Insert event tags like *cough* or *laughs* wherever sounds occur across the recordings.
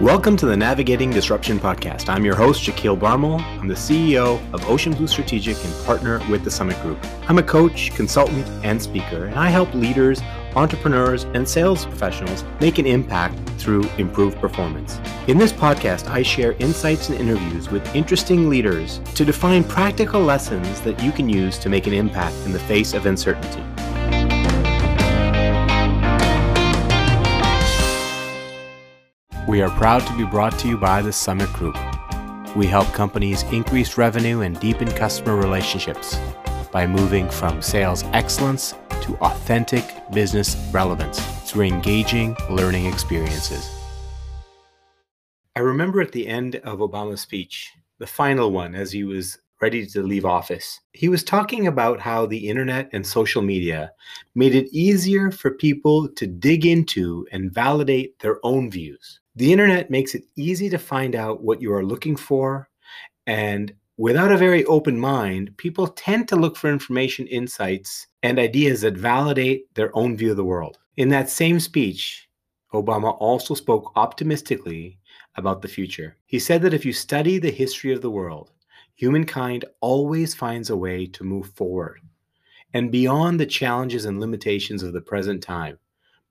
Welcome to the Navigating Disruption Podcast. I'm your host, Shaquille Barmel. I'm the CEO of Ocean Blue Strategic and partner with the Summit Group. I'm a coach, consultant, and speaker, and I help leaders, entrepreneurs, and sales professionals make an impact through improved performance. In this podcast, I share insights and interviews with interesting leaders to define practical lessons that you can use to make an impact in the face of uncertainty. We are proud to be brought to you by the Summit Group. We help companies increase revenue and deepen customer relationships by moving from sales excellence to authentic business relevance through engaging learning experiences. I remember at the end of Obama's speech, the final one as he was ready to leave office, he was talking about how the internet and social media made it easier for people to dig into and validate their own views. The internet makes it easy to find out what you are looking for. And without a very open mind, people tend to look for information, insights, and ideas that validate their own view of the world. In that same speech, Obama also spoke optimistically about the future. He said that if you study the history of the world, humankind always finds a way to move forward and beyond the challenges and limitations of the present time,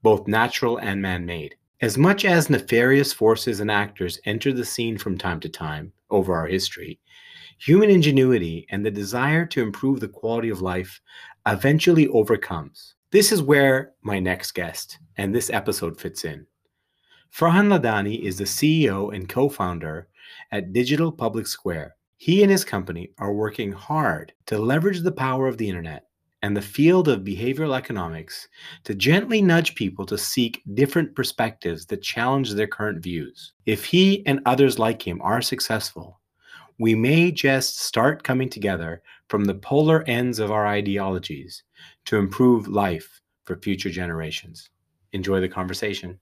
both natural and man made. As much as nefarious forces and actors enter the scene from time to time over our history, human ingenuity and the desire to improve the quality of life eventually overcomes. This is where my next guest and this episode fits in. Farhaan Ladhani is the CEO and co founder at Digital Public Square. He and his company are working hard to leverage the power of the internet and the field of behavioral economics to gently nudge people to seek different perspectives that challenge their current views. If he and others like him are successful, we may just start coming together from the polar ends of our ideologies to improve life for future generations. Enjoy the conversation.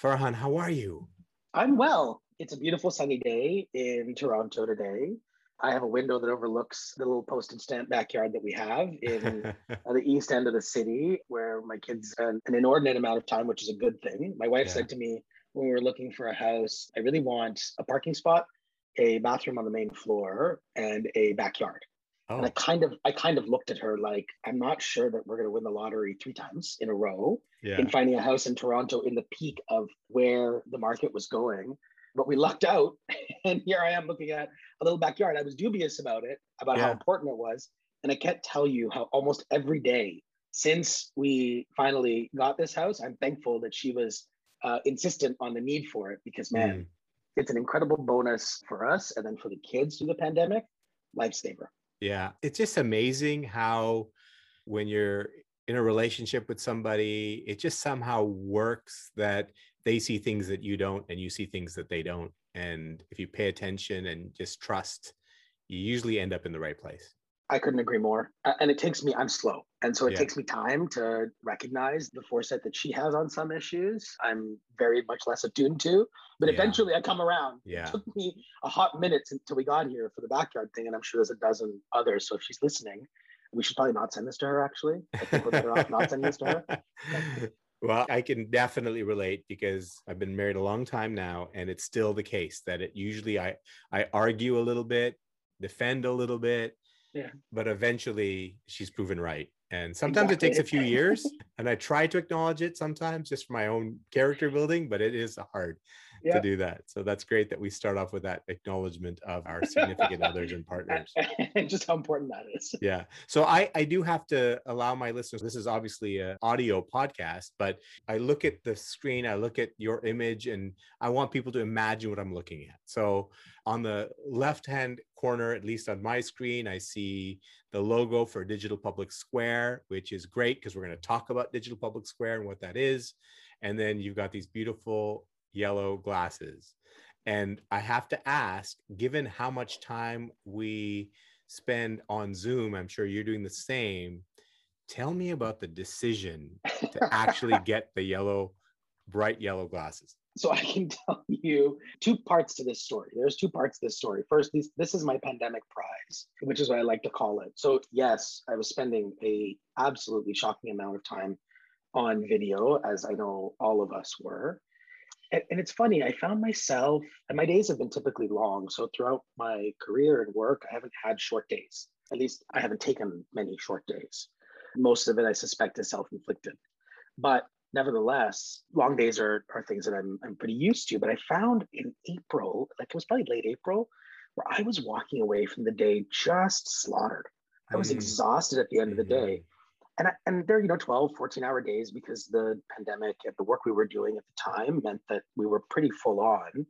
Farhaan, how are you? I'm well. It's a beautiful sunny day in Toronto today. I have a window that overlooks the little postage stamp backyard that we have in *laughs* uh, the east end of the city, where my kids spend an inordinate amount of time, which is a good thing. My wife yeah. said to me when we were looking for a house, I really want a parking spot, a bathroom on the main floor, and a backyard. Oh. And I oh. kind of, I kind of looked at her like, I'm not sure that we're going to win the lottery three times in a row yeah. in finding a house in Toronto in the peak of where the market was going but we lucked out. *laughs* And here I am looking at a little backyard. I was dubious about it, about yeah. how important it was. And I can't tell you how almost every day since we finally got this house, I'm thankful that she was uh, insistent on the need for it because, man, mm. it's an incredible bonus for us. And then for the kids through the pandemic, lifesaver. Yeah. It's just amazing how when you're in a relationship with somebody, it just somehow works that they see things that you don't and you see things that they don't and if you pay attention and just trust you usually end up in the right place i couldn't agree more and it takes me i'm slow and so it yeah. takes me time to recognize the foresight that she has on some issues i'm very much less attuned to but yeah. eventually i come around yeah. it took me a hot minute until we got here for the backyard thing and i'm sure there's a dozen others so if she's listening we should probably not send this to her actually i think we're better off not sending this to her *laughs* Well, I can definitely relate because I've been married a long time now, and it's still the case that it usually I I argue a little bit, defend a little bit, yeah. but eventually she's proven right. And sometimes exactly. it takes a few years, and I try to acknowledge it sometimes just for my own character building, but it is hard yeah. to do that. So that's great that we start off with that acknowledgement of our significant others and partners. and *laughs* just how important that is. Yeah. So I, I do have to allow my listeners, this is obviously an audio podcast, but I look at the screen, I look at your image, and I want people to imagine what I'm looking at. So on the left hand corner, at least on my screen, I see the logo for Digital Public Square, which is great because we're going to talk about Digital Public Square and what that is. And then you've got these beautiful yellow glasses. And I have to ask, given how much time we spend on Zoom, I'm sure you're doing the same. Tell me about the decision to actually *laughs* get the yellow, bright yellow glasses. So I can *laughs* tell you two parts to this story. There's two parts to this story. First, these, this is my pandemic prize, which is what I like to call it. So yes, I was spending a absolutely shocking amount of time on video, as I know all of us were. And, and, it's funny, I found myself, and my days have been typically long. So throughout my career and work, I haven't had short days. At least I haven't taken many short days. Most of it, I suspect, is self inflicted. But nevertheless, long days are, are things that I'm, I'm pretty used to. But I found in April, like it was probably late April, where I was walking away from the day just slaughtered. I was mm. exhausted at the end mm-hmm. of the day. And, I, and they're, you know, 12, 14 hour days because the pandemic and the work we were doing at the time meant that we were pretty full on.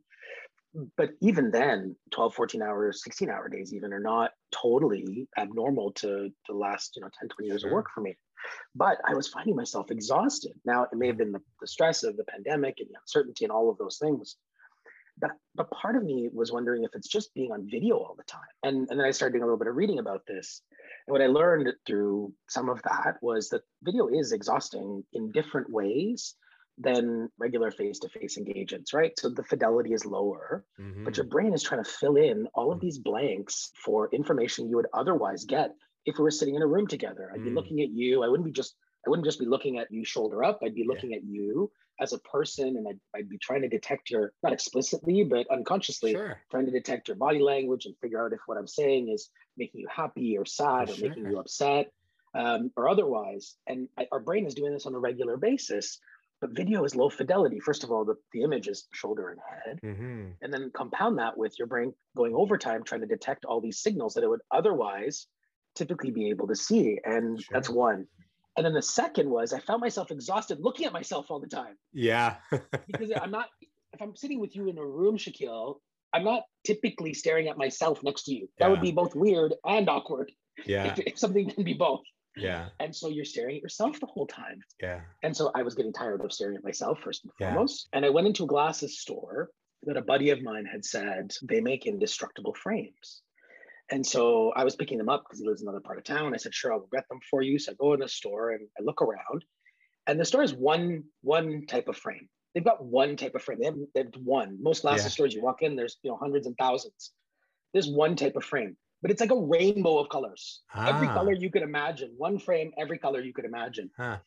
But even then, 12, 14 hours, 16 hour days even are not totally abnormal to the last, you know, 10, 20 years sure. of work for me. But I was finding myself exhausted. Now, it may have been the, the stress of the pandemic and the uncertainty and all of those things. But, but part of me was wondering if it's just being on video all the time. And, and then I started doing a little bit of reading about this. What I learned through some of that was that video is exhausting in different ways than regular face-to-face engagements, right? So the fidelity is lower, mm-hmm. but your brain is trying to fill in all of mm. these blanks for information you would otherwise get if we were sitting in a room together. I'd be mm. looking at you. I wouldn't be just I wouldn't just be looking at you shoulder up. I'd be looking yeah. at you as a person, and I'd, I'd, be trying to detect your not explicitly but unconsciously sure. trying to detect your body language and figure out if what I'm saying is making you happy or sad or sure. making you upset um, or otherwise. And I, our brain is doing this on a regular basis. But video is low fidelity. First of all, the, the image is shoulder and head. Mm-hmm. And then compound that with your brain going overtime trying to detect all these signals that it would otherwise typically be able to see. And sure. that's one. And then the second was I found myself exhausted looking at myself all the time. Yeah. *laughs* because I'm not, if I'm sitting with you in a room, Shaquille, I'm not typically staring at myself next to you. That yeah. would be both weird and awkward. Yeah. If, if, something can be both. Yeah. And so you're staring at yourself the whole time. Yeah. And so I was getting tired of staring at myself first and foremost. Yeah. And I went into a glasses store that a buddy of mine had said they make indestructible frames. And so I was picking them up because he lives in another part of town. I said, sure, I'll get them for you. So I go in the store and I look around. And the store is one one type of frame. They've got one type of frame. They have, they have one. Most glasses yeah. stores you walk in, there's you know hundreds and thousands. There's one type of frame, but it's like a rainbow of colors. Ah. Every color you could imagine. One frame, every color you could imagine. Huh.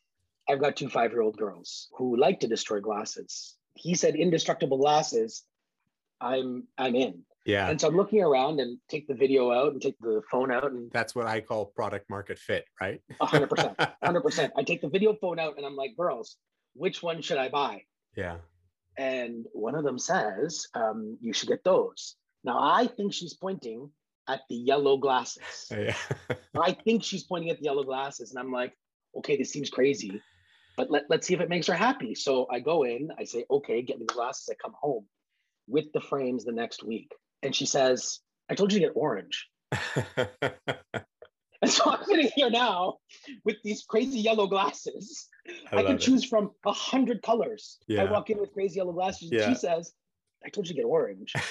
I've got two five-year-old girls who like to destroy glasses. He said indestructible glasses. I'm I'm in. Yeah. And so I'm looking around and take the video out and take the phone out. And that's what I call product market fit, right? 100%. 100%. *laughs* I take the video phone out and I'm like, girls, which one should I buy? Yeah. And one of them says, um, you should get those. Now, I think she's pointing at the yellow glasses. *laughs* Yeah. I think she's pointing at the yellow glasses. And I'm like, okay, this seems crazy, but let, let's see if it makes her happy. So I go in, I say, okay, get me the glasses. I come home with the frames the next week and she says, I told you to get orange. *laughs* and so I'm sitting here now with these crazy yellow glasses. I, I can choose from a hundred colors. Yeah. I walk in with crazy yellow glasses. Yeah. She says, I told you to get orange. *laughs*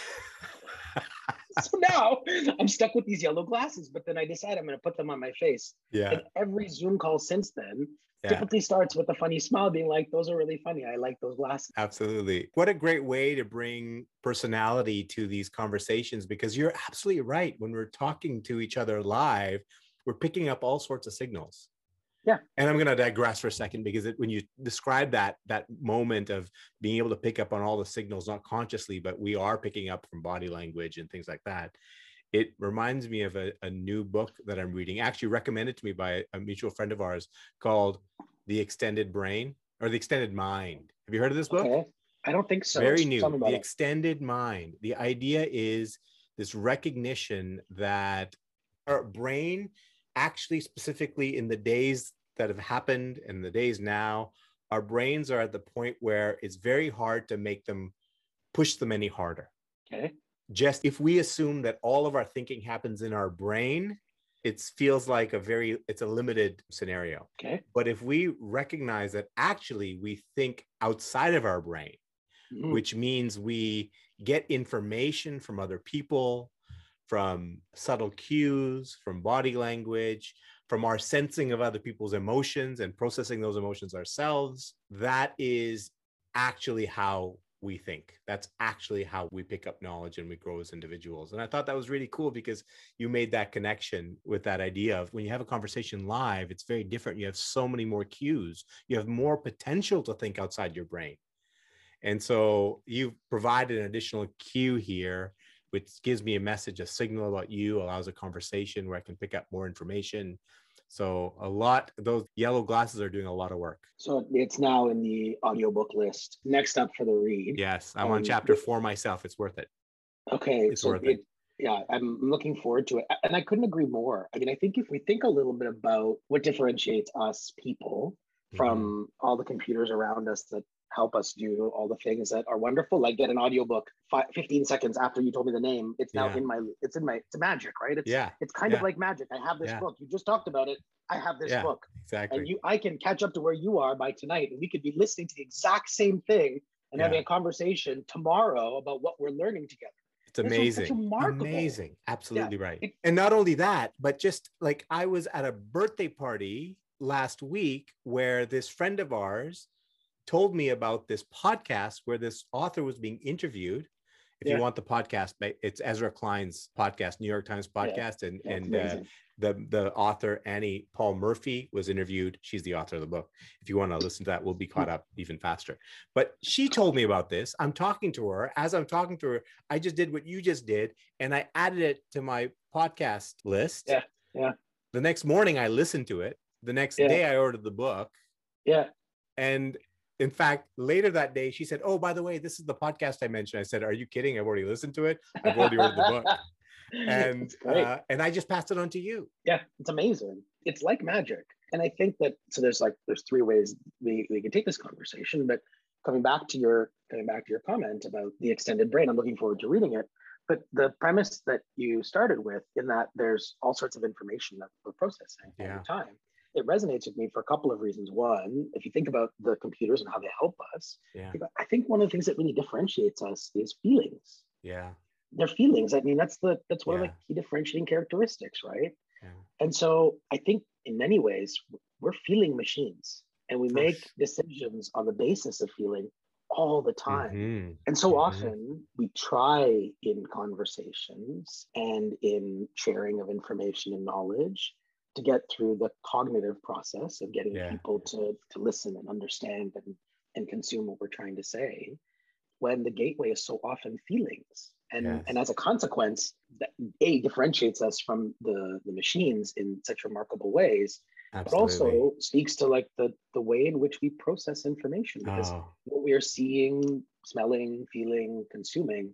*laughs* so now I'm stuck with these yellow glasses, but then I decide I'm going to put them on my face. Yeah. And every Zoom call since then yeah. typically starts with a funny smile, being like, "Those are really funny. I like those glasses." Absolutely. What a great way to bring personality to these conversations because you're absolutely right. When we're talking to each other live, we're picking up all sorts of signals. Yeah. And I'm going to digress for a second because it, when you describe that that moment of being able to pick up on all the signals, not consciously, but we are picking up from body language and things like that. It reminds me of a, a new book that I'm reading, actually recommended to me by a mutual friend of ours called The Extended Brain or The Extended Mind. Have you heard of this book? Okay. I don't think so. Very new. The it. Extended Mind. The idea is this recognition that our brain actually specifically in the days that have happened and the days now our brains are at the point where it's very hard to make them push them any harder okay just if we assume that all of our thinking happens in our brain it feels like a very it's a limited scenario okay but if we recognize that actually we think outside of our brain mm. which means we get information from other people from subtle cues, from body language, from our sensing of other people's emotions and processing those emotions ourselves. That is actually how we think. That's actually how we pick up knowledge and we grow as individuals. And I thought that was really cool because you made that connection with that idea of when you have a conversation live, it's very different. You have so many more cues, you have more potential to think outside your brain. And so you've provided an additional cue here, which gives me a message, a signal about you, allows a conversation where I can pick up more information so a lot, those yellow glasses are doing a lot of work. So it's now in the audiobook list. Next up for the read. Yes, I'm um, on chapter four myself. It's worth it. Okay, it's so worth it, it. Yeah, I'm looking forward to it. And I couldn't agree more. I mean, I think if we think a little bit about what differentiates us people from mm-hmm. all the computers around us that help us do all the things that are wonderful like get an audiobook five, 15 seconds after you told me the name it's now yeah. in my it's in my it's magic right it's yeah it's kind yeah. of like magic i have this yeah. book you just talked about it i have this book exactly and you i can catch up to where you are by tonight and we could be listening to the exact same thing and having a conversation tomorrow about what we're learning together it's amazing. It's amazing. Absolutely yeah. right. And not only that, but just like I was at a birthday party last week where this friend of ours told me about this podcast where this author was being interviewed. If yeah. you want the podcast, it's Ezra Klein's podcast, New York Times podcast, yeah. and and uh, the the author Annie Paul Murphy was interviewed. She's the author of the book. If you want to listen to that, we'll be caught up even faster. But she told me about this. I'm talking to her. As I'm talking to her, I just did what you just did, and I added it to my podcast list. Yeah, yeah. The next morning, I listened to it. The next yeah. day, I ordered the book. Yeah. And in fact, later that day, she said, "Oh, by the way, this is the podcast I mentioned." I said, "Are you kidding? I've already listened to it. I've already ordered the book." *laughs* and uh, and I just passed it on to you. Yeah, it's amazing. It's like magic, and I think that so. There's like there's three ways we we can take this conversation. But coming back to your coming back to your comment about the extended brain, I'm looking forward to reading it. But the premise that you started with, in that there's all sorts of information that we're processing yeah. all the time, it resonates with me for a couple of reasons. One, if you think about the computers and how they help us, yeah. I think one of the things that really differentiates us is feelings. Yeah. Their feelings. I mean, that's the that's one yeah. of the key differentiating characteristics, right? Yeah. And so I think in many ways we're feeling machines and we make decisions on the basis of feeling all the time. Mm-hmm. And so mm-hmm. often we try in conversations and in sharing of information and knowledge to get through the cognitive process of getting yeah. people to, to listen and understand and, and consume what we're trying to say when the gateway is so often feelings and yes. and as a consequence that a differentiates us from the the machines in such remarkable ways Absolutely. but also speaks to like the the way in which we process information because oh. what we are seeing smelling feeling consuming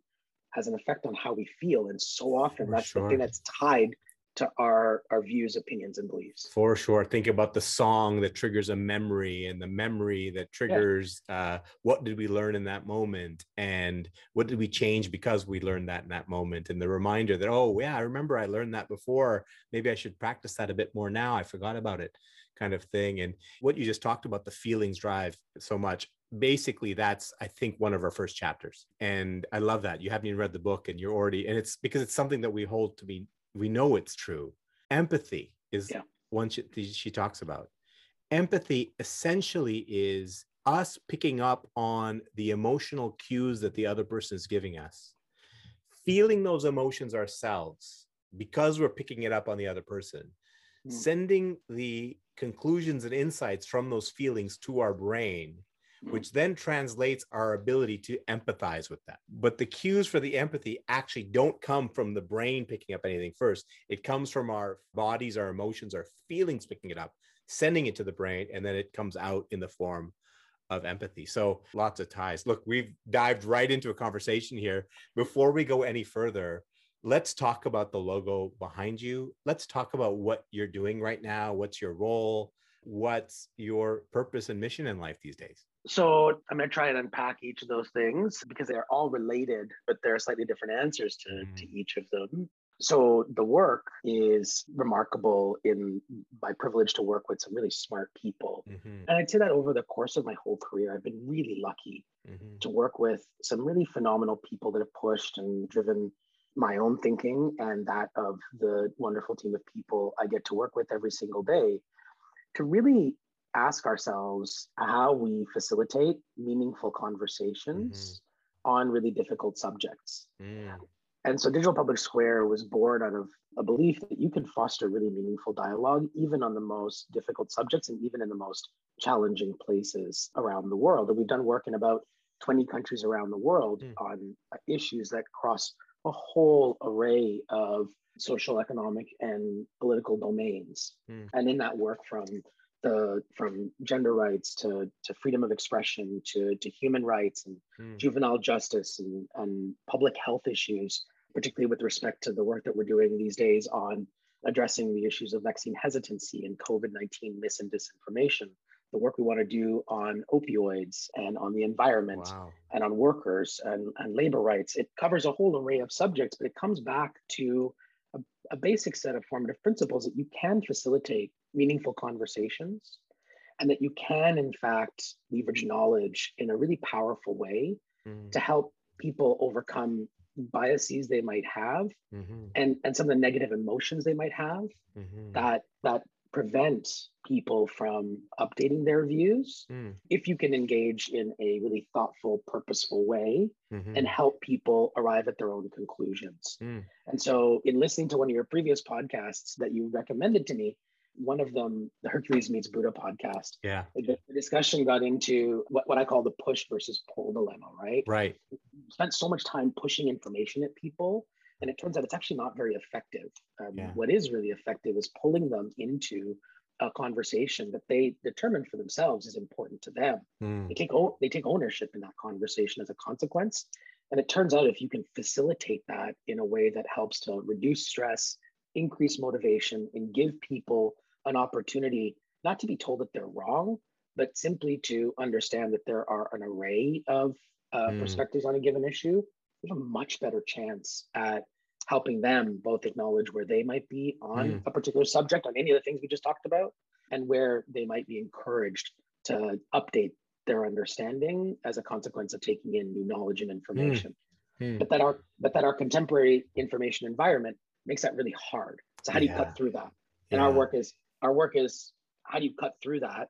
has an effect on how we feel and so often For that's sure. the thing that's tied to our our views opinions and beliefs. For sure. Think about the song that triggers a memory and the memory that triggers yeah. uh, what did we learn in that moment and what did we change because we learned that in that moment? And the reminder that oh yeah i remember i learned that before. Maybe i should practice that a bit more now. I forgot about it kind of thing. And what you just talked about the feelings drive so much. Basically that's i think one of our first chapters. And i love that. You haven't even read the book and you're already and it's because it's something that we hold to be we know it's true. Empathy is yeah. one she, she talks about. Empathy essentially is us picking up on the emotional cues that the other person is giving us, feeling those emotions ourselves because we're picking it up on the other person, mm. sending the conclusions and insights from those feelings to our brain. Hmm. which then translates our ability to empathize with that. But the cues for the empathy actually don't come from the brain picking up anything first. It comes from our bodies, our emotions, our feelings picking it up, sending it to the brain, and then it comes out in the form of empathy. So lots of ties. Look, we've dived right into a conversation here. Before we go any further, let's talk about the logo behind you. Let's talk about what you're doing right now. What's your role? What's your purpose and mission in life these days? So I'm going to try and unpack each of those things because they're all related, but there are slightly different answers to, mm. to each of them. So the work is remarkable in my privilege to work with some really smart people. Mm-hmm. And I'd say that over the course of my whole career, I've been really lucky mm-hmm. to work with some really phenomenal people that have pushed and driven my own thinking and that of the wonderful team of people I get to work with every single day to really ask ourselves how we facilitate meaningful conversations on really difficult subjects. Mm. And so Digital Public Square was born out of a belief that you can foster really meaningful dialogue, even on the most difficult subjects and even in the most challenging places around the world. And we've done work in about 20 countries around the world mm. on issues that cross a whole array of social, economic, and political domains. Mm. And in that work, from the from gender rights to, to freedom of expression to, to human rights and mm. juvenile justice and, and public health issues, particularly with respect to the work that we're doing these days on addressing the issues of vaccine hesitancy and COVID 19 mis and disinformation the work we want to do on opioids and on the environment wow. and on workers and, and labor rights. It covers a whole array of subjects, but it comes back to a, a basic set of formative principles that you can facilitate meaningful conversations and that you can, in fact, leverage knowledge in a really powerful way mm. to help people overcome biases they might have mm-hmm. and and some of the negative emotions they might have mm-hmm. that that prevent people from updating their views mm. if you can engage in a really thoughtful, purposeful way mm-hmm. and help people arrive at their own conclusions. Mm. And so, in listening to one of your previous podcasts that you recommended to me, one of them, the Hercules Meets Buddha podcast, yeah, the, the discussion got into what, what I call the push versus pull dilemma, right? Right. We spent so much time pushing information at people and it turns out it's actually not very effective. Um, yeah. What is really effective is pulling them into a conversation that they determine for themselves is important to them. Mm. They take o- they take ownership in that conversation as a consequence, and it turns out if you can facilitate that in a way that helps to reduce stress, increase motivation, and give people an opportunity not to be told that they're wrong, but simply to understand that there are an array of uh, mm. perspectives on a given issue we have a much better chance at helping them both acknowledge where they might be on mm. a particular subject, on any of the things we just talked about, and where they might be encouraged to update their understanding as a consequence of taking in new knowledge and information. Mm. Mm. But that our but that our contemporary information environment makes that really hard. So how do you yeah. cut through that? And yeah. our work is our work is how do you cut through that?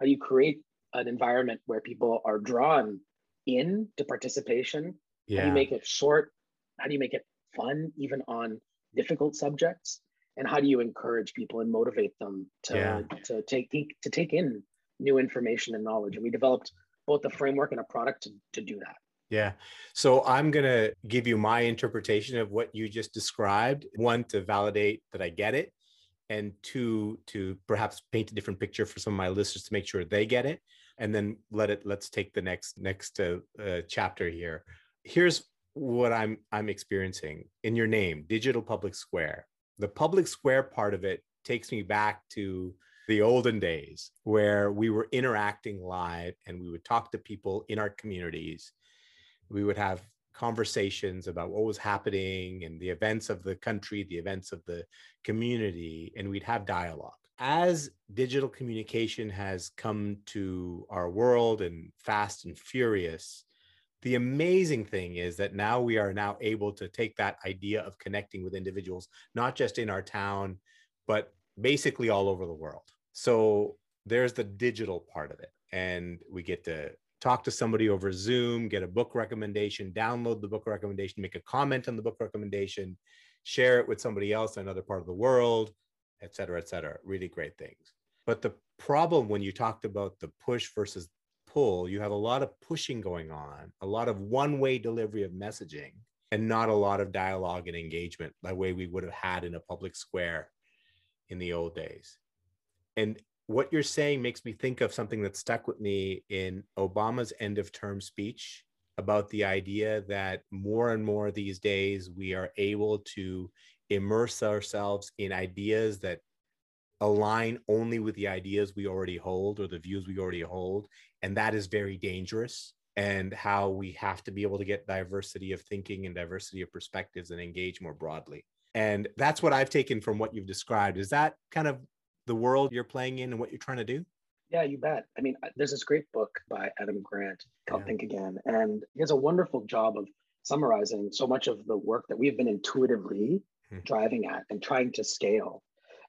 How do you create an environment where people are drawn in to participation yeah. How do you make it short? How do you make it fun, even on difficult subjects? And how do you encourage people and motivate them to, yeah. to take to take in new information and knowledge? And we developed both a framework and a product to, to do that. Yeah. So I'm going to give you my interpretation of what you just described. One, to validate that I get it. And two, to perhaps paint a different picture for some of my listeners to make sure they get it. And then let it, let's take the next, next uh, uh, chapter here here's what I'm I'm experiencing in your name, Digital Public Square. The public square part of it takes me back to the olden days where we were interacting live and we would talk to people in our communities. We would have conversations about what was happening and the events of the country, the events of the community, and we'd have dialogue. As digital communication has come to our world and fast and furious, the amazing thing is that now we are now able to take that idea of connecting with individuals not just in our town but basically all over the world so there's the digital part of it and we get to talk to somebody over zoom get a book recommendation download the book recommendation make a comment on the book recommendation share it with somebody else in another part of the world et cetera et cetera really great things but the problem when you talked about the push versus pull, you have a lot of pushing going on, a lot of one way delivery of messaging, and not a lot of dialogue and engagement the way we would have had in a public square in the old days. And what you're saying makes me think of something that stuck with me in Obama's end of term speech about the idea that more and more these days we are able to immerse ourselves in ideas that align only with the ideas we already hold or the views we already hold. And that is very dangerous. And how we have to be able to get diversity of thinking and diversity of perspectives and engage more broadly. And that's what I've taken from what you've described. Is that kind of the world you're playing in and what you're trying to do? Yeah, you bet. I mean, there's this great book by Adam Grant called yeah. Think Again, and he does a wonderful job of summarizing so much of the work that we've been intuitively hmm. driving at and trying to scale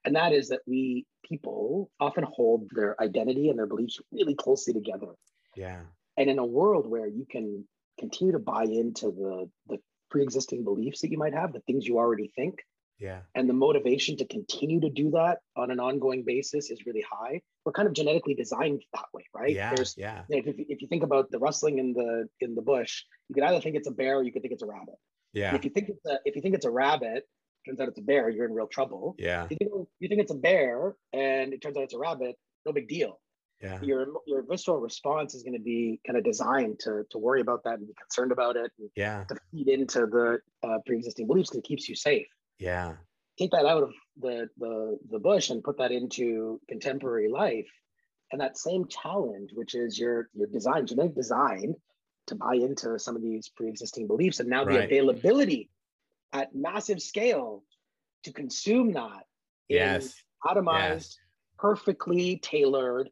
and that is that we people often hold their identity and their beliefs really closely together. Yeah. And in a world where you can continue to buy into the the pre-existing beliefs that you might have, the things you already think. Yeah. And the motivation to continue to do that on an ongoing basis is really high. We're kind of genetically designed that way, right? Yeah. There's, yeah. if, if you think about the rustling in the in the bush, you could either think it's a bear or you could think it's a rabbit. Yeah. If you think it's a if you think it's a rabbit, turns out it's a bear, you're in real trouble. Yeah. If you think, you think it's a bear and it turns out it's a rabbit, no big deal. Yeah. Your your visceral response is going to be kind of designed to to worry about that and be concerned about it and Yeah. to feed into the uh, pre-existing beliefs because it keeps you safe. Yeah. Take that out of the the the bush and put that into contemporary life, and that same challenge, which is your your design, genetic design, to buy into some of these pre-existing beliefs, and now the availability at massive scale to consume that Yes. atomized, perfectly tailored,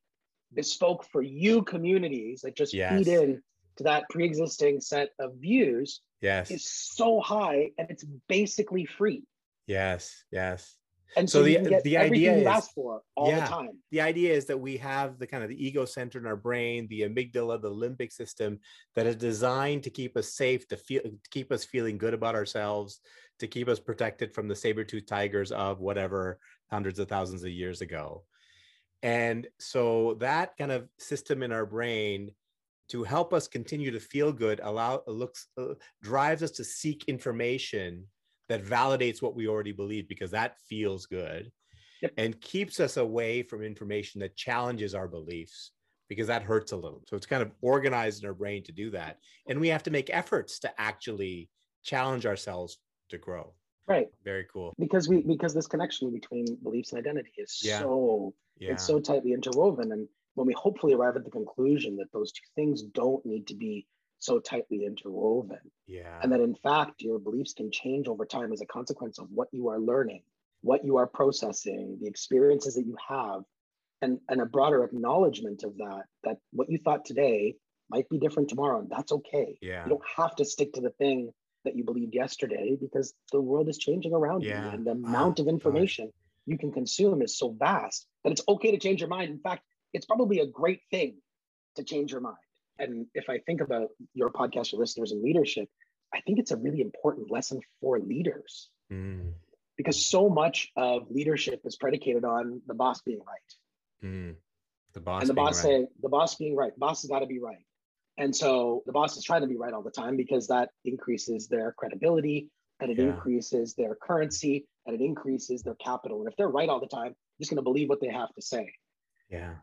bespoke for you communities that just Yes. feed in to that pre-existing set of views Yes. is so high and it's basically free. Yes. Yes. And So so, the- the idea is- for all Yeah. the time. the idea is that we have the kind of the ego center in our brain, the amygdala, the limbic system that is designed to keep us safe, to feel to keep us feeling good about ourselves, to keep us protected from the saber-toothed tigers of whatever hundreds of thousands of years ago. And so that kind of system in our brain to help us continue to feel good allow looks uh, drives us to seek information that validates what we already believe because that feels good Yep. and keeps us away from information that challenges our beliefs because that hurts a little. So it's kind of organized in our brain to do that. And we have to make efforts to actually challenge ourselves to grow. Right. Very cool. Because we because this connection between beliefs and identity is Yeah. so Yeah. it's so tightly interwoven. And when we hopefully arrive at the conclusion that those two things don't need to be so tightly interwoven, yeah. and that in fact your beliefs can change over time as a consequence of what you are learning what you are processing the experiences that you have and, and a broader acknowledgement of that that what you thought today might be different tomorrow and that's okay yeah. you don't have to stick to the thing that you believed yesterday because the world is changing around Yeah. you and the Oh, amount of gosh. information you can consume is so vast that it's okay to change your mind in fact it's probably a great thing to change your mind and if i think about your podcast your listeners and leadership i think it's a really important lesson for leaders Mm, because so much of leadership is predicated on the boss being right mm. The boss. and the boss right. saying the boss being right the boss has got to be right and so the boss is trying to be right all the time because that increases their credibility and it Yeah. increases their currency and it increases their capital and if they're right all the time you're just going to believe what they have to say Yeah.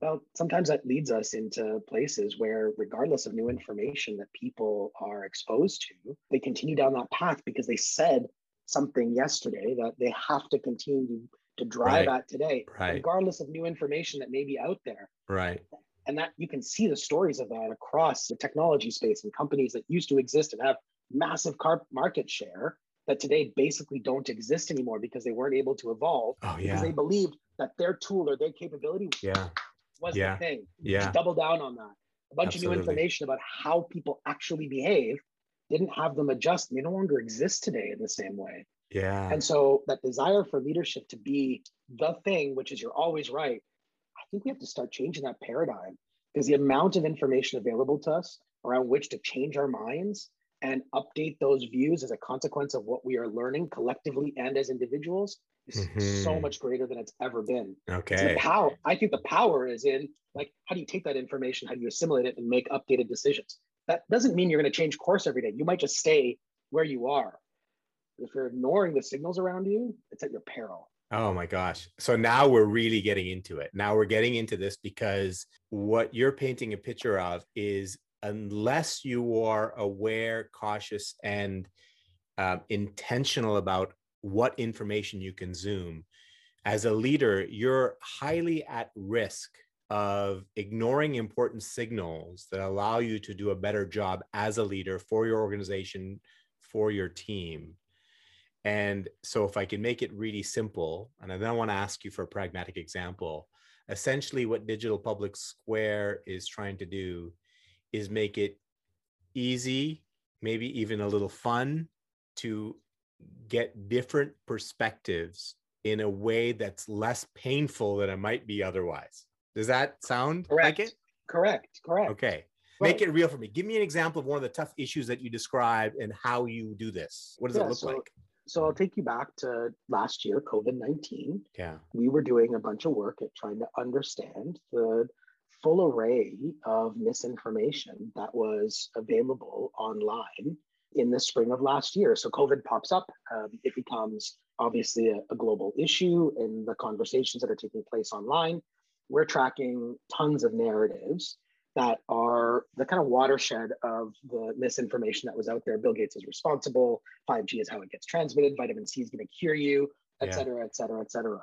Well sometimes that leads us into places where regardless of new information that people are exposed to they continue down that path because they said something yesterday that they have to continue to drive Right. at today Right. regardless of new information that may be out there Right. and that you can see the stories of that across the technology space and companies that used to exist and have massive car- market share that today basically don't exist anymore because they weren't able to evolve Oh because yeah. they believed that their tool or their capability Yeah. Was Yeah. the thing. Yeah. Just double down on that. A bunch of new information about how people actually behave didn't have them adjust. They no longer exist today in the same way. Yeah. And so that desire for leadership to be the thing, which is you're always right, I think we have to start changing that paradigm because the amount of information available to us around which to change our minds and update those views as a consequence of what we are learning collectively and as individuals is so much greater than it's ever been. So Okay. the power, I think the power is in like, how do you take that information? How do you assimilate it and make updated decisions? That doesn't mean you're going to change course every day. You might just stay where you are. If you're ignoring the signals around you, it's at your peril. Oh my gosh. So now we're really getting into it. Now we're getting into this because what you're painting a picture of is unless you are aware, cautious, and um, intentional about what information you consume, as a leader, you're highly at risk of ignoring important signals that allow you to do a better job as a leader for your organization, for your team. And so, if I can make it really simple, and I then want to ask you for a pragmatic example, essentially, what Digital Public Square is trying to do is make it easy, maybe even a little fun to get different perspectives in a way that's less painful than it might be otherwise. Does that sound Correct. like it? Correct. Correct. Okay. Make it real for me. Give me an example of one of the tough issues that you describe and how you do this. What does yeah, it look so, like? So I'll take you back to last year, COVID 19. Yeah. We were doing a bunch of work at trying to understand the full array of misinformation that was available online in the spring of last year. So COVID pops up, um, it becomes obviously a, a global issue in the conversations that are taking place online. We're tracking tons of narratives that are the kind of watershed of the misinformation that was out there. Bill Gates is responsible. 5G is how it gets transmitted. Vitamin C is going to cure you, et yeah. cetera, et cetera, et cetera.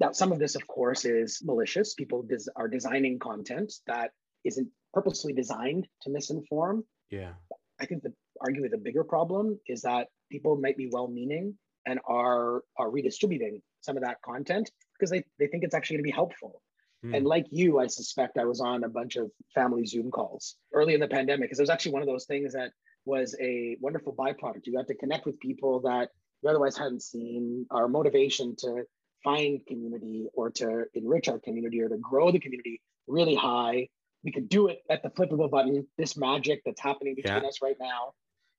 Now, some of this, of course, is malicious. People des- are designing content that isn't purposely designed to misinform. Yeah. I think the arguably the bigger problem is that people might be well-meaning and are are redistributing some of that content because they, they think it's actually going to be helpful. Mm. And like you, I suspect I was on a bunch of family Zoom calls early in the pandemic because it was actually one of those things that was a wonderful byproduct. You got to connect with people that you otherwise hadn't seen. Our motivation to find community or to enrich our community or to grow the community really high. We could do it at the flip of a button. This magic that's happening between yeah. us right now.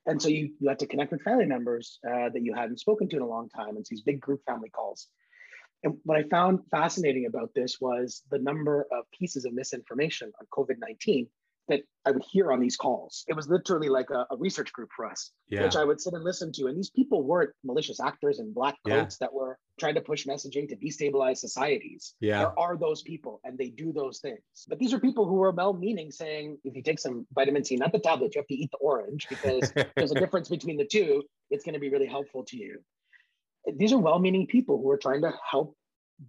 And so you, you had to connect with family members uh, that you hadn't spoken to in a long time. And so these big group family calls. And what I found fascinating about this was the number of pieces of misinformation on COVID 19 that I would hear on these calls. It was literally like a, a research group for us, yeah. which I would sit and listen to. And these people weren't malicious actors in black coats yeah. that were trying to push messaging to destabilize societies. Yeah. There are those people and they do those things. But these are people who are well meaning saying, if you take some vitamin C, not the tablet, you have to eat the orange because *laughs* there's a difference between the two. It's going to be really helpful to you. These are well meaning people who are trying to help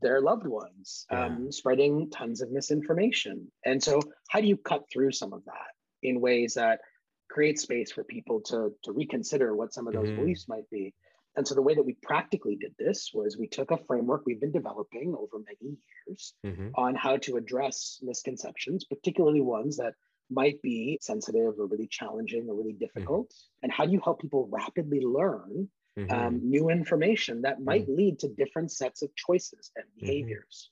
their loved ones, yeah. um, spreading tons of misinformation. And so, how do you cut through some of that in ways that create space for people to, to reconsider what some of those mm-hmm. beliefs might be? And so, the way that we practically did this was we took a framework we've been developing over many years mm-hmm. on how to address misconceptions, particularly ones that might be sensitive or really challenging or really mm-hmm. difficult. Mm-hmm. And how do you help people rapidly learn mm-hmm. um, new information that might mm-hmm. lead to different sets of choices and mm-hmm. behaviors.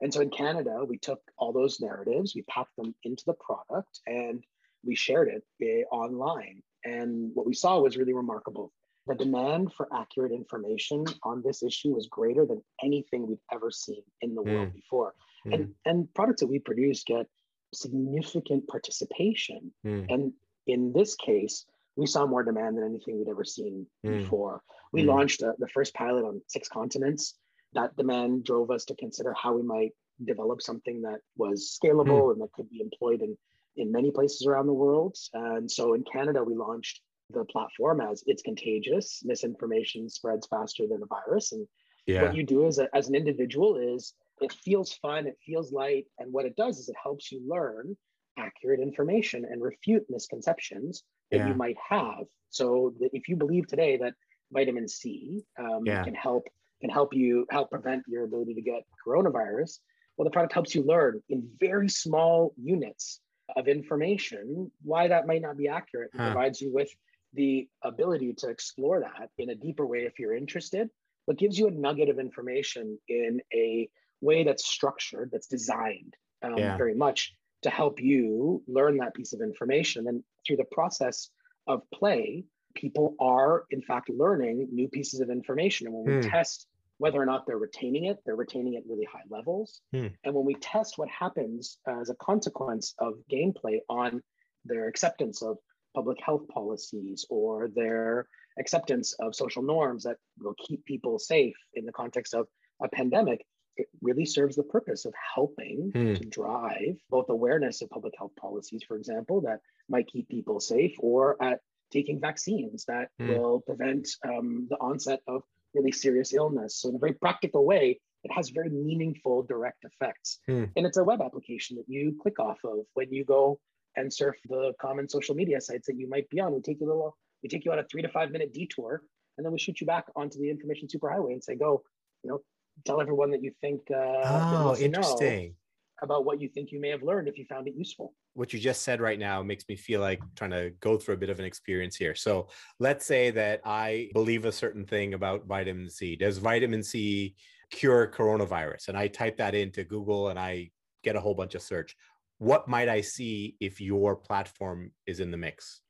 And so in Canada, we took all those narratives, we packed them into the product, and we shared it uh, online. And what we saw was really remarkable. The demand for accurate information on this issue was greater than anything we've ever seen in the world mm. before. Mm. And, and products that we produce get significant participation. Mm. And in this case, we saw more demand than anything we'd ever seen mm. before. We mm. launched a, the first pilot on six continents. That demand drove us to consider how we might develop something that was scalable mm. and that could be employed in, in many places around the world. And so in Canada, we launched the platform as it's contagious. Misinformation spreads faster than a virus. And yeah. what you do as, a, as an individual is it feels fun, it feels light. And what it does is it helps you learn accurate information and refute misconceptions that yeah. you might have. So if you believe today that vitamin C um, yeah. can help can help you help prevent your ability to get coronavirus, well, the product helps you learn in very small units of information why that might not be accurate. It huh. provides you with the ability to explore that in a deeper way if you're interested, but gives you a nugget of information in a way that's structured, that's designed um, yeah. very much to help you learn that piece of information. And through the process of play, people are in fact learning new pieces of information. And when we mm. test whether or not they're retaining it, they're retaining it really high levels. Mm. And when we test what happens as a consequence of gameplay on their acceptance of public health policies or their acceptance of social norms that will keep people safe in the context of a pandemic, it really serves the purpose of helping mm. to drive both awareness of public health policies, for example, that might keep people safe, or at taking vaccines that mm. will prevent um, the onset of really serious illness. So, in a very practical way, it has very meaningful direct effects. Mm. And it's a web application that you click off of when you go and surf the common social media sites that you might be on. We take you a little, we take you on a three to five minute detour, and then we shoot you back onto the information superhighway and say, go, you know, tell everyone that you think uh, oh interesting. about what you think you may have learned if you found it useful. What you just said right now makes me feel like trying to go through a bit of an experience here. So let's say that i believe a certain thing about vitamin c. Does vitamin c cure coronavirus? And i type that into google and i get a whole bunch of search. What might I see if your platform is in the mix?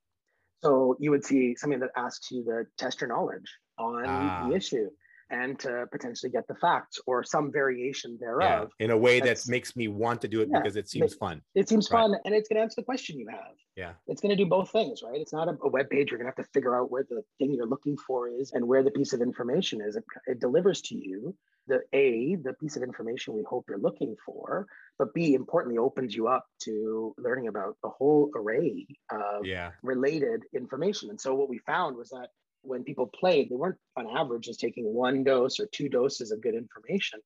So you would see something that asks you to test your knowledge on ah. the issue and to potentially get the facts or some variation thereof. Yeah, in a way that makes me want to do it yeah, because it seems fun. It seems right. fun and it's going to answer the question you have. Yeah. It's going to do both things, right? It's not a, a web page. You're going to have to figure out where the thing you're looking for is and where the piece of information is. It, it delivers to you the A, the piece of information we hope you're looking for, but B, importantly, opens you up to learning about a whole array of yeah. related information. And so what we found was that when people played, they weren't on average just taking one dose or two doses of good information.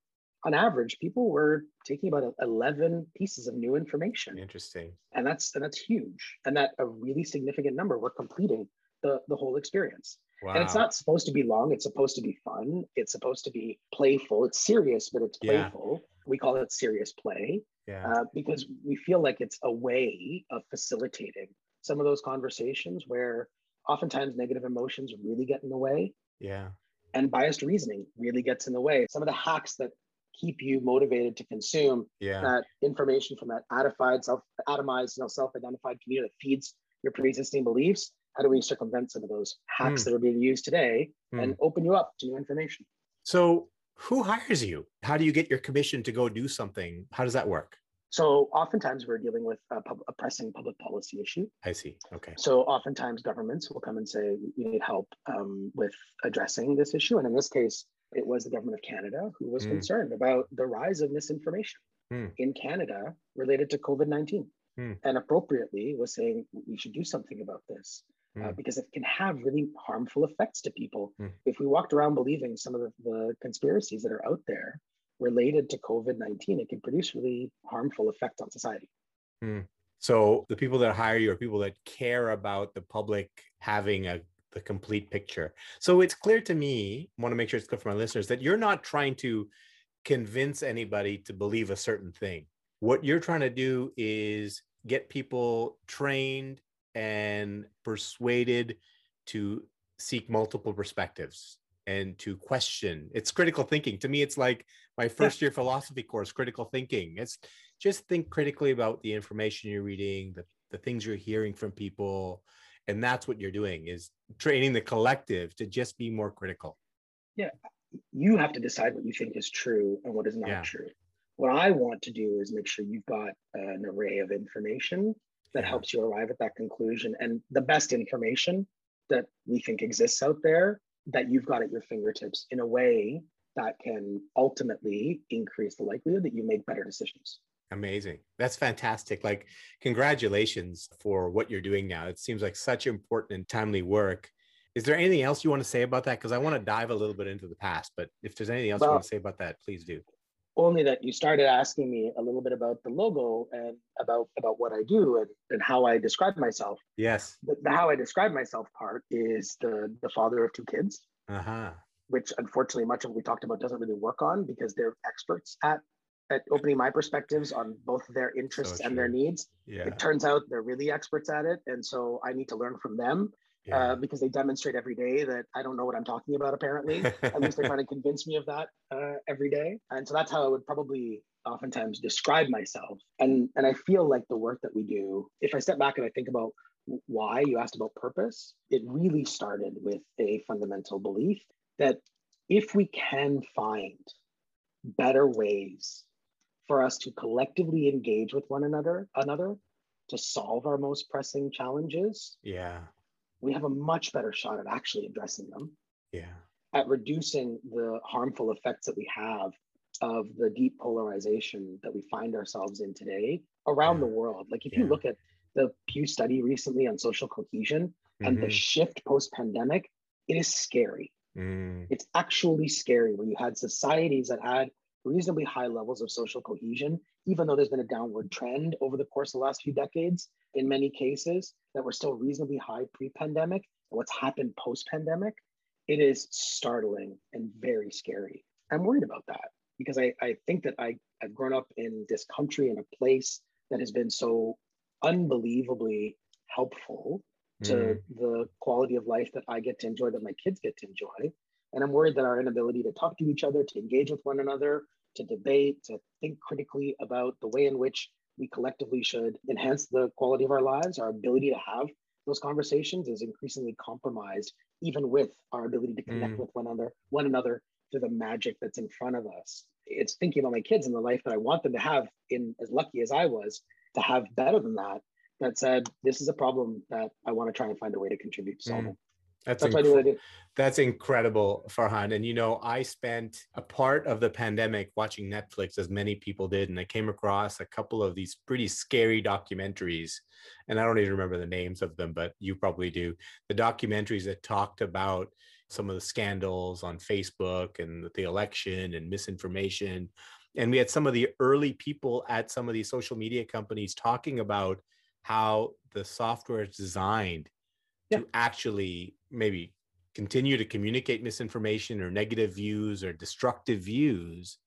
On average, people were taking about 11 pieces of new information. Interesting. And that's and that's huge. And that a really significant number were completing the, the whole experience. Wow. And it's not supposed to be long. It's supposed to be fun. It's supposed to be playful. It's serious, but it's playful. Yeah. We call it serious play yeah. uh, because we feel like it's a way of facilitating some of those conversations where oftentimes negative emotions really get in the way. Yeah. And biased reasoning really gets in the way. Some of the hacks that keep you motivated to consume yeah. that information from that atomified, self atomized, you know, self-identified community that feeds your pre-existing beliefs. How do we circumvent some of those hacks mm. that are being used today mm. and open you up to new information? So who hires you? How do you get your commission to go do something? How does that work? So oftentimes we're dealing with a, pub, a, pressing public policy issue. I see. Okay. So oftentimes governments will come and say, we need help um, with addressing this issue. And in this case, it was the government of Canada who was mm. concerned about the rise of misinformation mm. in Canada related to COVID 19. Mm. And appropriately was saying we should do something about this. Uh, hmm. because it can have really harmful effects to people. Hmm. If we walked around believing some of the, the conspiracies that are out there, related to COVID 19, it can produce really harmful effects on society. Mm. So the people that hire you are people that care about the public having a the complete picture. So it's clear to me, I want to make sure it's clear for my listeners that you're not trying to convince anybody to believe a certain thing. What you're trying to do is get people trained and persuaded to seek multiple perspectives and to question. It's critical thinking. To me, it's like my first year philosophy course, critical thinking. It's just think critically about the information you're reading, the, the things you're hearing from people. And that's what you're doing is training the collective to just be more critical. Yeah. You have to decide what you think is true and what is not yeah. true. What I want to do is make sure you've got an array of information that yeah. helps you arrive at that conclusion and the best information that we think exists out there that you've got at your fingertips in a way that can ultimately increase the likelihood that you make better decisions. Amazing. That's fantastic. Like, congratulations for what you're doing now. It seems like such important and timely work. Is there anything else you want to say about that? Because I want to dive a little bit into the past, but if there's anything else well, you want to say about that, please do. Only that you started asking me a little bit about the logo and about about what I do and, and how I describe myself. Yes. The, the how I describe myself part is the the father of two kids. Uh-huh which unfortunately much of what we talked about doesn't really work on because they're experts at at opening my perspectives on both their interests so and their needs. Yeah. It turns out they're really experts at it, and so I need to learn from them. Yeah. Uh, because they demonstrate every day that I don't know what I'm talking about. Apparently, *laughs* at least they're trying to convince me of that uh, every day, and so that's how I would probably oftentimes describe myself. And and I feel like the work that we do. If I step back and I think about why you asked about purpose, it really started with a fundamental belief that if we can find better ways for us to collectively engage with one another another to solve our most pressing challenges yeah we have a much better shot at actually addressing them yeah at reducing the harmful effects that we have of the deep polarization that we find ourselves in today around yeah. the world like if yeah. you look at the pew study recently on social cohesion mm-hmm. and the mm-hmm. shift post pandemic it is scary Mm. It's actually scary when you had societies that had reasonably high levels of social cohesion, even though there's been a downward trend over the course of the last few decades in many cases that were still reasonably high pre-pandemic. What's happened post-pandemic, it is startling and very scary. I'm worried about that because I, I think that I, I've grown up in this country in a place that has been so unbelievably helpful to mm. the quality of life that I get to enjoy, that my kids get to enjoy. And I'm worried that our inability to talk to each other, to engage with one another, to debate, to think critically about the way in which we collectively should enhance the quality of our lives. Our ability to have those conversations is increasingly compromised, even with our ability to connect mm. with one another, one another through the magic that's in front of us. It's thinking about my kids and the life that I want them to have in as lucky as I was to have better than that. That said, this is a problem that I want to try and find a way to contribute to solving. Mm. That's, that's, inc- that's incredible, Farhaan. And you know, I spent a part of the pandemic watching Netflix, as many people did, and I came across a couple of these pretty scary documentaries. And I don't even remember the names of them, but you probably do. The documentaries that talked about some of the scandals on Facebook and the election and misinformation. And we had some of the early people at some of these social media companies talking about how the software is designed yeah. to actually maybe continue to communicate misinformation or negative views or destructive views.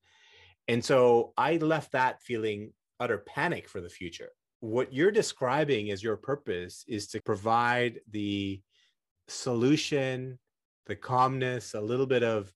And so I left that feeling utter panic for the future. What you're describing as your purpose is to provide the solution, the calmness, a little bit of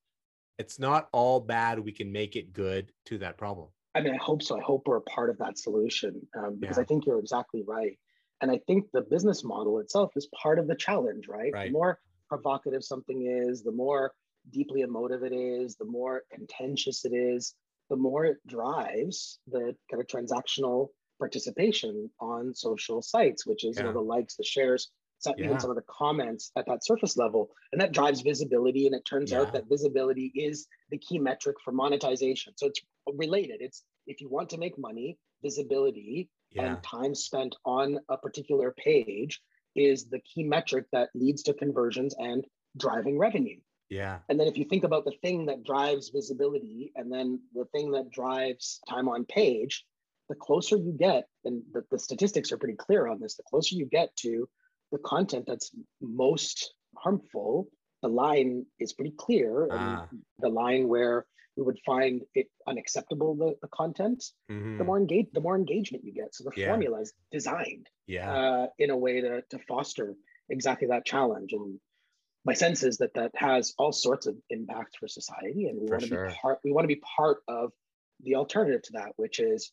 it's not all bad, we can make it good to that problem. I mean, I hope so. I hope we're a part of that solution um, because yeah. I think you're exactly right. And I think the business model itself is part of the challenge, right? right? The more provocative something is, the more deeply emotive it is, the more contentious it is, the more it drives the kind of transactional participation on social sites, which is yeah. you know the likes, the shares, some, yeah. even some of the comments at that surface level, and that drives visibility. And it turns yeah. out that visibility is the key metric for monetization. So it's related. It's if you want to make money, visibility yeah. and time spent on a particular page is the key metric that leads to conversions and driving revenue. Yeah. And then if you think about the thing that drives visibility and then the thing that drives time on page, the closer you get, and the, the statistics are pretty clear on this, the closer you get to the content that's most harmful, the line is pretty clear. Ah. The line where we would find it unacceptable the, the content mm-hmm. the more engage the more engagement you get. So the yeah. formula is designed yeah. uh, in a way to, to foster exactly that challenge. And my sense is that that has all sorts of impacts for society. And we want to sure. be part we want to be part of the alternative to that which is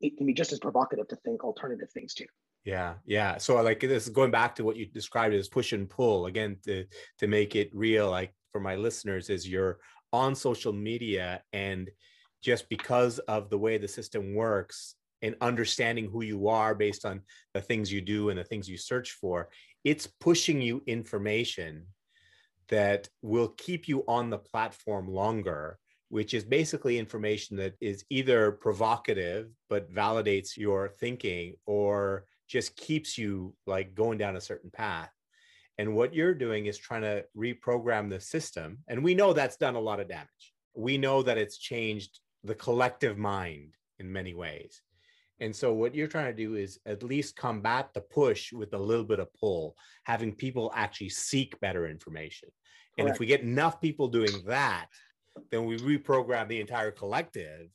it can be just as provocative to think alternative things too. Yeah. Yeah. So like this going back to what you described as push and pull again to to make it real like for my listeners is you're on social media and just because of the way the system works and understanding who you are based on the things you do and the things you search for it's pushing you information that will keep you on the platform longer which is basically information that is either provocative but validates your thinking or just keeps you like going down a certain path and what you're doing is trying to reprogram the system. And we know that's done a lot of damage. We know that it's changed the collective mind in many ways. And so, what you're trying to do is at least combat the push with a little bit of pull, having people actually seek better information. And if we get enough people doing that, then we reprogram the entire collective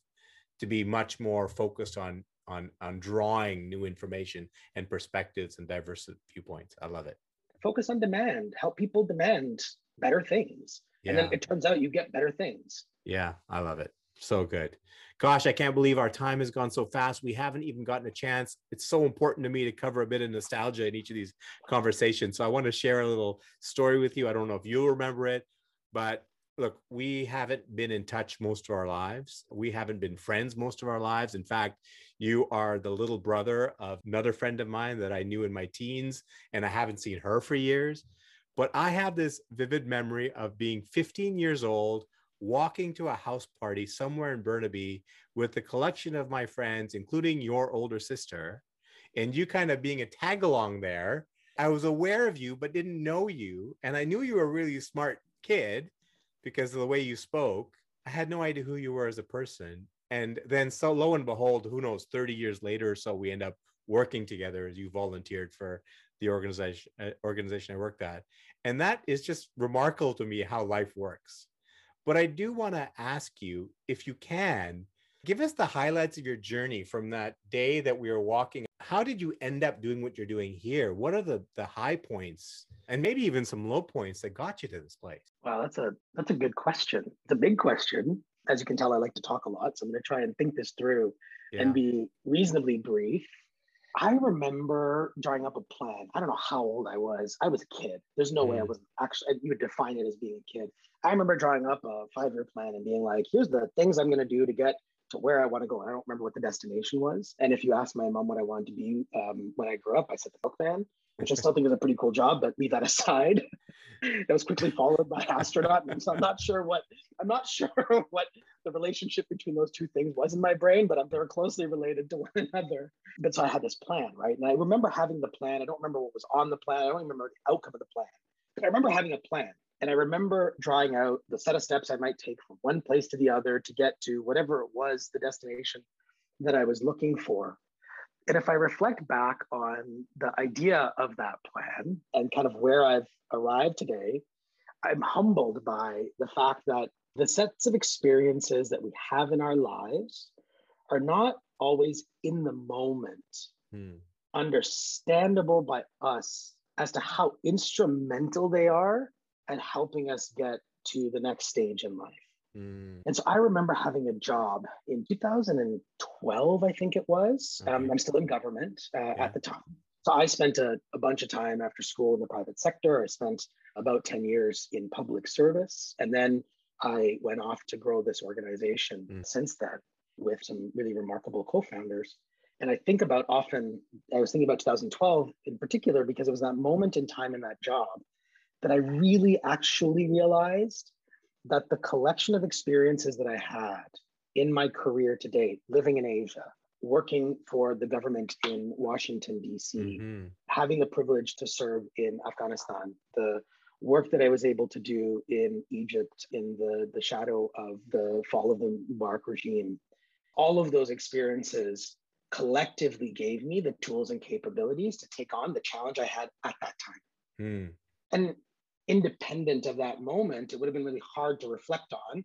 to be much more focused on on on drawing new information and perspectives and diverse viewpoints. I love it focus on demand, help people demand better things. Yeah. And then it turns out you get better things. Yeah, I love it. So good. Gosh, I can't believe our time has gone so fast. We haven't even gotten a chance. It's so important to me to cover a bit of nostalgia in each of these conversations. So I want to share a little story with you. I don't know if you'll remember it, but look, we haven't been in touch most of our lives. We haven't been friends most of our lives. In fact, you are the little brother of another friend of mine that I knew in my teens, and I haven't seen her for years. But I have this vivid memory of being 15 years old, walking to a house party somewhere in Burnaby with a collection of my friends, including your older sister, and you kind of being a tag along there. I was aware of you, but didn't know you. And I knew you were a really smart kid because of the way you spoke. I had no idea who you were as a person. And then, so lo and behold, who knows, 30 years later or so, we end up working together as you volunteered for the organization uh, organization I worked at. And that is just remarkable to me how life works. But I do want to ask you if you can give us the highlights of your journey from that day that we were walking. How did you end up doing what you're doing here? What are the the high points and maybe even some low points that got you to this place? Wow, that's a that's a good question. It's a big question. As you can tell, I like to talk a lot. So I'm going to try and think this through Yeah. and be reasonably brief. I remember drawing up a plan. I don't know how old I was. I was a kid. There's no way I Mm. was actually, you would define it as being a kid. I remember drawing up a five year plan and being like, here's the things I'm going to do to get to where I want to go. I don't remember what the destination was. And if you ask my mom what I wanted to be um, when I grew up, I said the milkman, which I still think is a pretty cool job, but leave that *laughs* aside. that was quickly followed by astronaut. And so I'm not sure what I'm not *laughs* sure what the relationship between those two things was in my brain, but they're closely related to one *laughs* another. But so I had this plan, right? And I remember having the plan. I don't remember what was on the plan. I don't remember the outcome of the plan, but I remember having a plan. And I remember drawing out the set of steps I might take from one place to the other to get to whatever it was, the destination that I was looking for. And if I reflect back on the idea of that plan and kind of where I've arrived today, I'm humbled by the fact that the sets of experiences that we have in our lives are not always in the moment Hmm. understandable by us as to how instrumental they are and helping us get to the next stage in life. Hmm. And so I remember having a job in 2012, I think it was. Um, I'm still in government uh, Yeah. at the time. So I spent a, a bunch of time after school in the private sector. I spent about 10 years in public service. And then I went off to grow this organization Mm. since then with some really remarkable co founders. And I think about often, I was thinking about 2012 in particular, because it was that moment in time in that job that I really actually realized that the collection of experiences that I had in my career to date, living in Asia, working for the government in Washington, D.C., Mhm. having the privilege to serve in Afghanistan, the work that I was able to do in Egypt in the, the shadow of the fall of the Mubarak regime, all of those experiences collectively gave me the tools and capabilities to take on the challenge I had at that time. Hmm. And independent of that moment, it would have been really hard to reflect on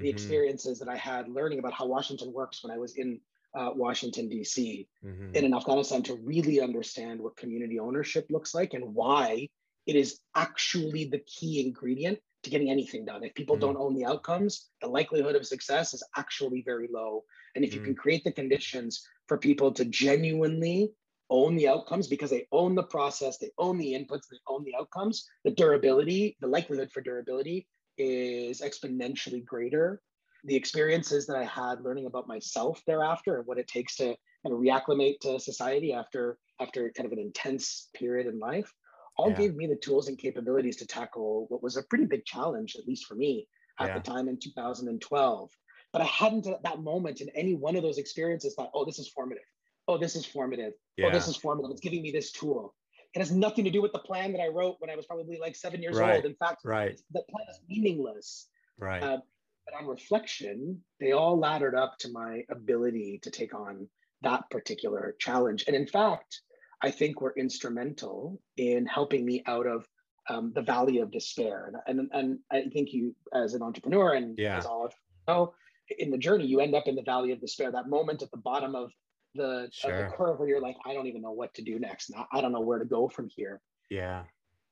the Mhm. experiences that I had learning about how Washington works when I was in uh, Washington, D.C Mhm. and in Afghanistan to really understand what community ownership looks like and why it is actually the key ingredient to getting anything done. If people Mm. don't own the outcomes, the likelihood of success is actually very low. And if you Mm. can create the conditions for people to genuinely own the outcomes because they own the process, they own the inputs, they own the outcomes, the durability, the likelihood for durability is exponentially greater the experiences that I had learning about myself thereafter and what it takes to kind of reacclimate to society after after kind of an intense period in life, all Yeah. gave me the tools and capabilities to tackle what was a pretty big challenge, at least for me, at Yeah. the time in 2012. But I hadn't at that moment in any one of those experiences thought, oh, this is formative. Oh, this is formative. Oh, this is formative. It's giving me this tool. It has nothing to do with the plan that I wrote when I was probably like seven years Right. old. In fact, Right. the plan is meaningless. Right. Uh, but on reflection, they all laddered up to my ability to take on that particular challenge. And in fact, I think were instrumental in helping me out of um, the valley of despair. And, and, and I think you, as an entrepreneur, and Yeah. as all of you know, in the journey, you end up in the valley of despair, that moment at the bottom of the, Sure. the curve where you're like, I don't even know what to do next. And I- don't know where to go from here. yeah.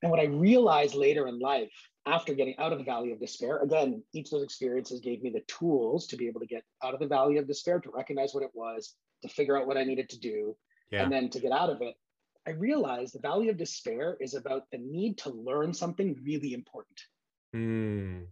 And what I realized later in life, after getting out of the valley of despair, again, each of those experiences gave me the tools to be able to get out of the valley of despair, to recognize what it was, to figure out what I needed to do, Yeah. and then to get out of it. I realized the valley of despair is about the need to learn something really important. Hmm.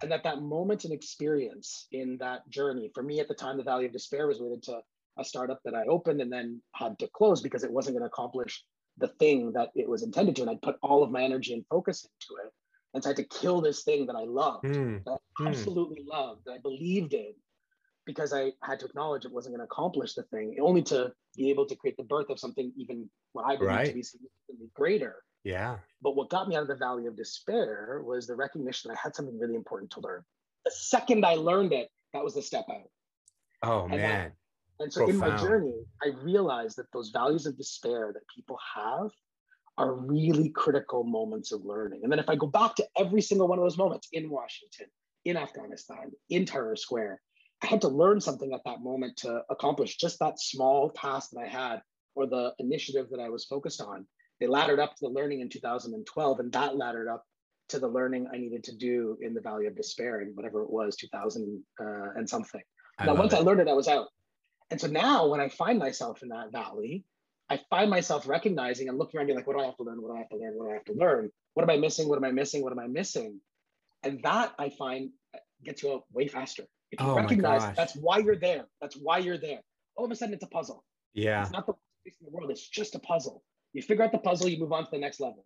And that that moment and experience in that journey, for me at the time, the valley of despair was related to a startup that I opened and then had to close because it wasn't going to accomplish the thing that it was intended to. And I'd put all of my energy and focus into it. And so I had to kill this thing that I loved, Hmm. that I Hmm. absolutely loved, that I believed in, because I had to acknowledge it wasn't going to accomplish the thing, only to be able to create the birth of something even what I believe to be significantly greater. Yeah. But what got me out of the valley of despair was the recognition that I had something really important to learn. The second I learned it, that was the step out. Oh And man. And so in my journey, I realized that those values of despair that people have are really critical moments of learning. And then if I go back to every single one of those moments in Washington, in Afghanistan, in Tahrir Square, I had to learn something at that moment to accomplish just that small task that I had or the initiative that I was focused on. They laddered up to the learning in 2012, and that laddered up to the learning I needed to do in the Valley of Despair in whatever it was, 2000 uh, and something. I now, once it. I learned it, I was out. And so now when I find myself in that valley, I find myself recognizing and looking around, being like, what do I have to learn? What do I have to learn? What do I have to learn? What am I missing? What am I missing? What am I missing? And that I find gets you up way faster. If you oh recognize that's why you're there, that's why you're there. All of a sudden, it's a puzzle. Yeah. It's not the place in the world. It's just a puzzle. You figure out the puzzle, you move on to the next level.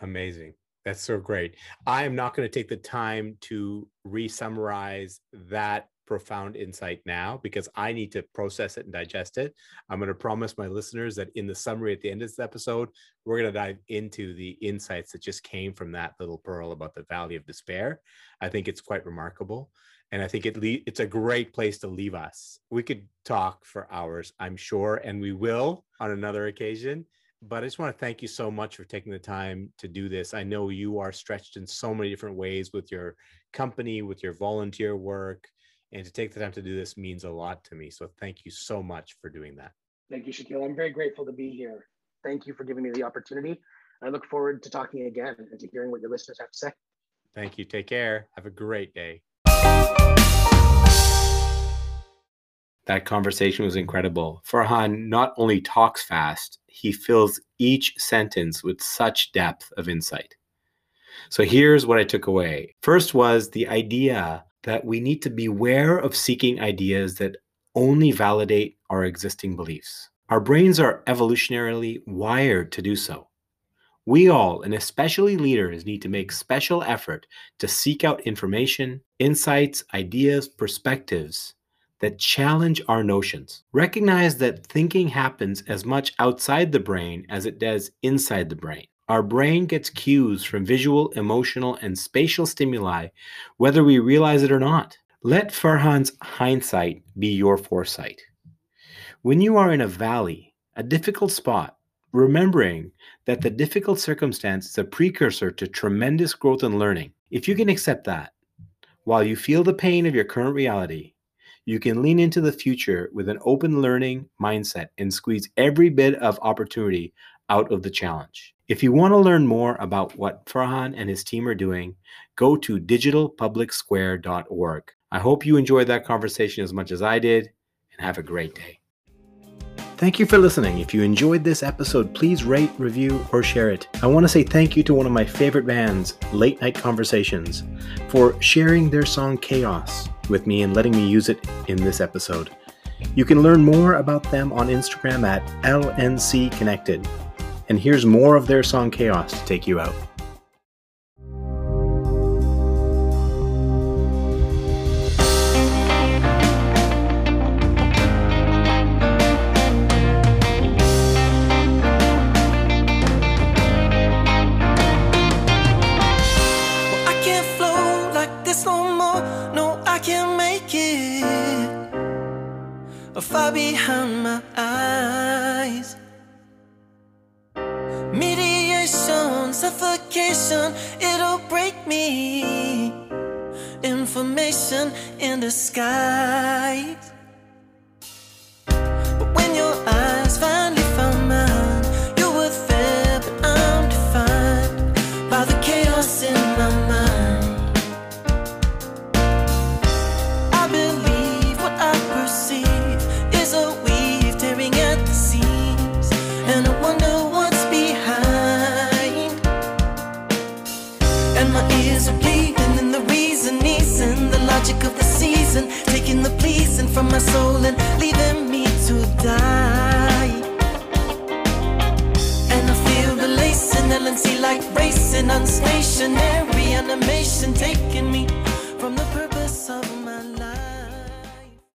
Amazing. That's so great. I am not going to take the time to re summarize that profound insight now because I need to process it and digest it. I'm going to promise my listeners that in the summary at the end of this episode, we're going to dive into the insights that just came from that little pearl about the valley of despair. I think it's quite remarkable. And I think it le- it's a great place to leave us. We could talk for hours, I'm sure, and we will on another occasion. But I just want to thank you so much for taking the time to do this. I know you are stretched in so many different ways with your company, with your volunteer work, and to take the time to do this means a lot to me. So thank you so much for doing that. Thank you, Shaquille. I'm very grateful to be here. Thank you for giving me the opportunity. I look forward to talking again and to hearing what your listeners have to say. Thank you. Take care. Have a great day. That conversation was incredible. Farhaan not only talks fast, he fills each sentence with such depth of insight. So here's what I took away. First was the idea that we need to beware of seeking ideas that only validate our existing beliefs. Our brains are evolutionarily wired to do so. We all, and especially leaders, need to make special effort to seek out information, insights, ideas, perspectives that challenge our notions. Recognize that thinking happens as much outside the brain as it does inside the brain. Our brain gets cues from visual, emotional, and spatial stimuli, whether we realize it or not. Let Farhaan's hindsight be your foresight. When you are in a valley, a difficult spot, remembering that the difficult circumstance is a precursor to tremendous growth and learning, if you can accept that, while you feel the pain of your current reality, you can lean into the future with an open learning mindset and squeeze every bit of opportunity out of the challenge. If you want to learn more about what Farhaan and his team are doing, go to digitalpublicsquare.org. I hope you enjoyed that conversation as much as I did, and have a great day. Thank you for listening. If you enjoyed this episode, please rate, review, or share it. I want to say thank you to one of my favorite bands, Late Night Conversations, for sharing their song Chaos with me and letting me use it in this episode. You can learn more about them on Instagram at LNC Connected. And here's more of their song Chaos to take you out.